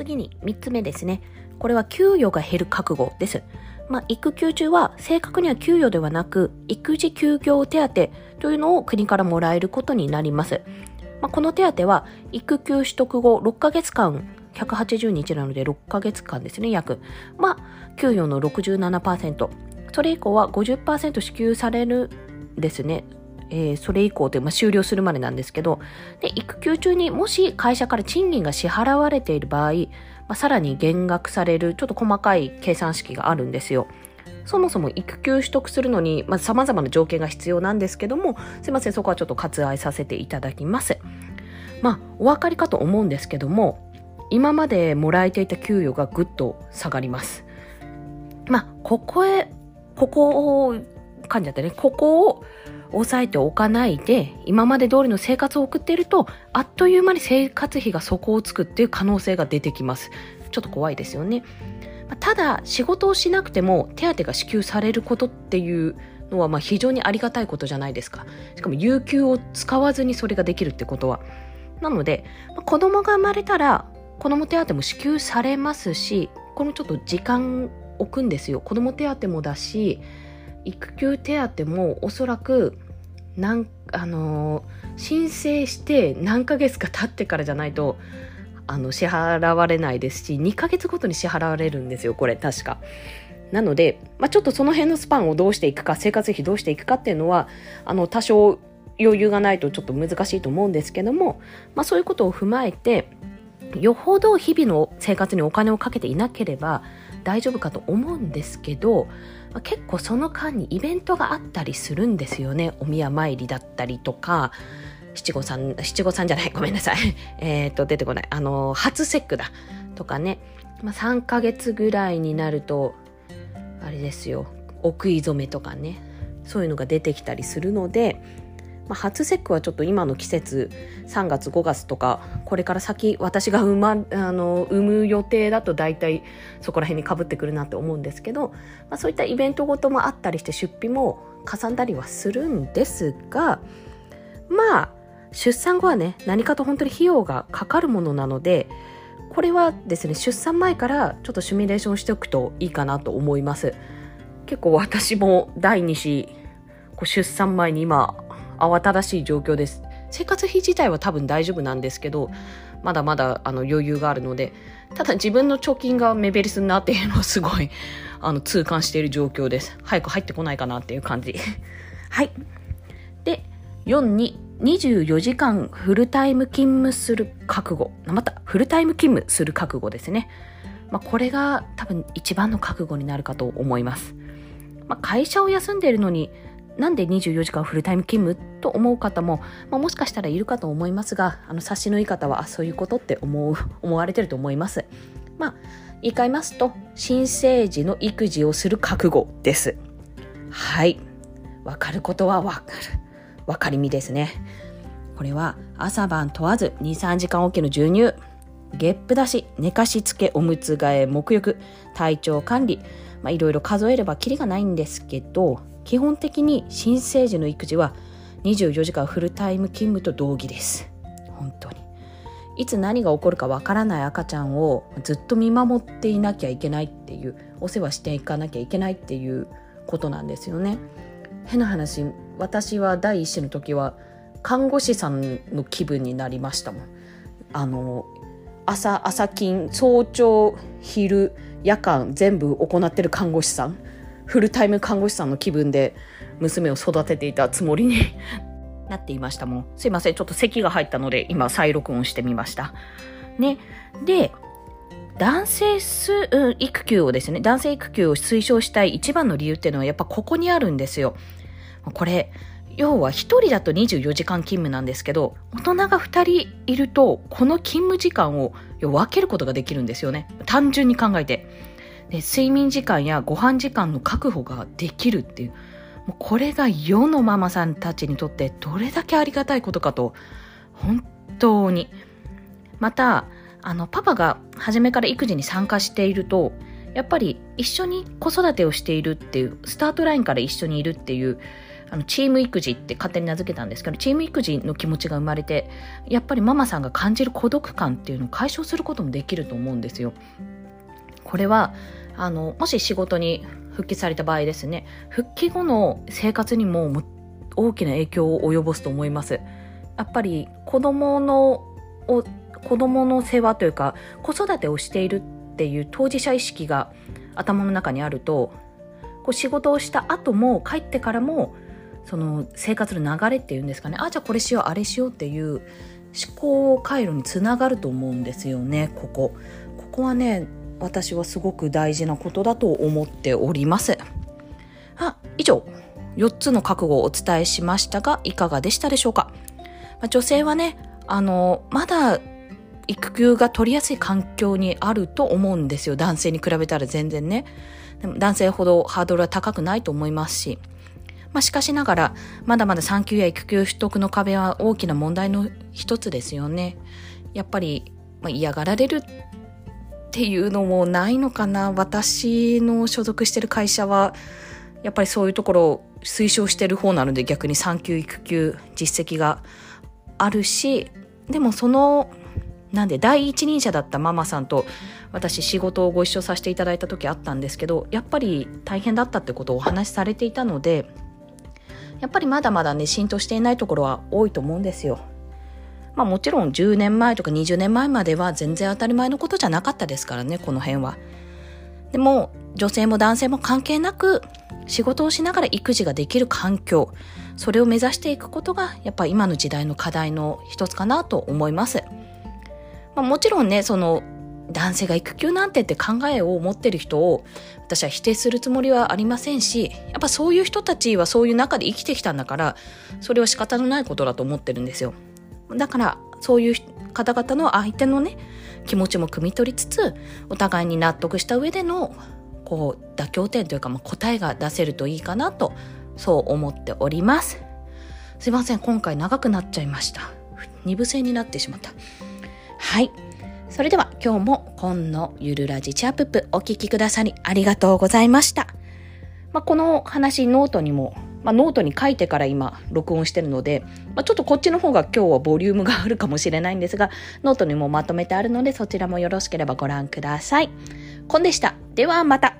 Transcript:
次に3つ目ですね。これは給与が減る覚悟です。まあ、育休中は正確には給与ではなく、育児休業手当というのを国からもらえることになります。まあ、この手当は、育休取得後6ヶ月間、180日なので6ヶ月間ですね、約。まあ、給与の67%。それ以降は50%支給されるですね。えー、それ以降で、まあ、終了するまでなんですけど、で、育休中にもし会社から賃金が支払われている場合、まあ、さらに減額されるちょっと細かい計算式があるんですよ。そもそも育休取得するのに、まあ、様々な条件が必要なんですけども、すいません、そこはちょっと割愛させていただきます。まあ、お分かりかと思うんですけども、今までもらえていた給与がぐっと下がります。まあ、ここへ、ここを、噛んじゃってね、ここを抑えておかないで、今まで通りの生活を送っていると、あっという間に生活費が底をつくっていう可能性が出てきます。ちょっと怖いですよね。ただ、仕事をしなくても手当が支給されることっていうのはまあ非常にありがたいことじゃないですか。しかも有給を使わずにそれができるってことは。なので、子供が生まれたら子供手当も支給されますし、このちょっと時間置くんですよ。子供手当もだし、育休手当もおそらくなんあの申請して何ヶ月か経ってからじゃないとあの支払われないですし2ヶ月ごとに支払われるんですよこれ確か。なので、まあ、ちょっとその辺のスパンをどうしていくか生活費どうしていくかっていうのはあの多少余裕がないとちょっと難しいと思うんですけども、まあ、そういうことを踏まえてよほど日々の生活にお金をかけていなければ大丈夫かと思うんですけどま、結構その間にイベントがあったりするんですよね。お宮参りだったりとか。七五三七五三じゃない。ごめんなさい。えっと出てこない。あの初節句だ。とかね、まあ、3ヶ月ぐらいになるとあれですよ。お食い初めとかね。そういうのが出てきたりするのでまあ、初節句はちょっと今の季節3月5月とかこれから先私が産,、ま、あの産む予定だと大体そこら辺にかぶってくるなって思うんですけど、まあ、そういったイベントごともあったりして出費もかさんだりはするんですがまあ出産後はね何かと本当に費用がかかるものなのでこれはですね出産前からちょっとシミュレーションしておくといいかなと思います。結構私も第2子出産前に今慌ただしい状況です。生活費自体は多分大丈夫なんですけど、まだまだあの余裕があるので、ただ自分の貯金が目減りするなっていうのはすごい あの痛感している状況です。早く入ってこないかなっていう感じ。はい。で、4に24時間フルタイム勤務する覚悟。また、フルタイム勤務する覚悟ですね。まあ、これが多分一番の覚悟になるかと思います。まあ、会社を休んでいるのになんで24時間フルタイム勤務と思う方も、まあ、もしかしたらいるかと思いますが、あの、察しのいい方は、あ、そういうことって思う、思われてると思います。まあ、言い換えますと、新生児の育児をする覚悟です。はい。わかることはわかる。わかりみですね。これは朝晩問わず2、3時間おきの授乳、ゲップ出し、寝かしつけ、おむつ替え、沐浴、体調管理、まあ、いろいろ数えればきりがないんですけど、基本的に新生児の育児は24時間フルタイム勤務と同義です。本当に。いつ何が起こるかわからない赤ちゃんをずっと見守っていなきゃいけないっていうお世話していかなきゃいけないっていうことなんですよね。変な話私は第一子の時は看護師さんの気分になりましたもん。あの朝朝勤早朝昼夜間全部行ってる看護師さん。フルタイム看護師さんの気分で娘を育てていたつもりに なっていましたもん。すいません。ちょっと咳が入ったので今再録音してみました。ね。で、男性す、うん、育休をですね、男性育休を推奨したい一番の理由っていうのはやっぱここにあるんですよ。これ、要は一人だと24時間勤務なんですけど、大人が二人いると、この勤務時間を分けることができるんですよね。単純に考えて。で睡眠時間やご飯時間の確保ができるっていうもうこれが世のママさんたちにとってどれだけありがたいことかと本当にまたあのパパが初めから育児に参加しているとやっぱり一緒に子育てをしているっていうスタートラインから一緒にいるっていうあの、チーム育児って勝手に名付けたんですけど、チーム育児の気持ちが生まれて、やっぱりママさんが感じる孤独感っていうのを解消することもできると思うんですよ。これは、あの、もし仕事に復帰された場合ですね、復帰後の生活にも大きな影響を及ぼすと思います。やっぱり子供のを、子供の世話というか、子育てをしているっていう当事者意識が頭の中にあると、こう仕事をした後も帰ってからもその生活の流れっていうんですかねあじゃあこれしようあれしようっていう思考回路につながると思うんですよねここここはね私はすごく大事なことだと思っております。あ以上4つの覚悟をお伝えしましたがいかがでしたでしょうか、まあ、女性はねあのまだ育休が取りやすい環境にあると思うんですよ。男性に比べたら全然ね。でも男性ほどハードルは高くないと思いますし。まあ、しかしながら、まだまだ産休や育休取得の壁は大きな問題の一つですよね。やっぱり、まあ、嫌がられるっていうのもないのかな。私の所属してる会社は、やっぱりそういうところを推奨してる方なので逆に産休育休実績があるし、でもその、なんで第一人者だったママさんと私仕事をご一緒させていただいた時あったんですけど、やっぱり大変だったってことをお話しされていたので、やっぱりまだまだね、浸透していないところは多いと思うんですよ。まあもちろん10年前とか20年前までは全然当たり前のことじゃなかったですからね、この辺は。でも、女性も男性も関係なく、仕事をしながら育児ができる環境、それを目指していくことが、やっぱ今の時代の課題の一つかなと思います。まあ、もちろんね、その、男性が育休なんてって考えを持ってる人を私は否定するつもりはありませんしやっぱそういう人たちはそういう中で生きてきたんだからそれは仕方のないことだと思ってるんですよだからそういう方々の相手のね気持ちも汲み取りつつお互いに納得した上でのこう妥協点というか、まあ、答えが出せるといいかなとそう思っております。すいません今回長くなっちゃいました。二部制になってしまった。はい。それでは今日も今のゆるラジチャープップお聞きくださりありがとうございました。まあ、この話ノートにも、まあ、ノートに書いてから今録音してるので、まあ、ちょっとこっちの方が今日はボリュームがあるかもしれないんですが、ノートにもまとめてあるのでそちらもよろしければご覧ください。コンでした。ではまた。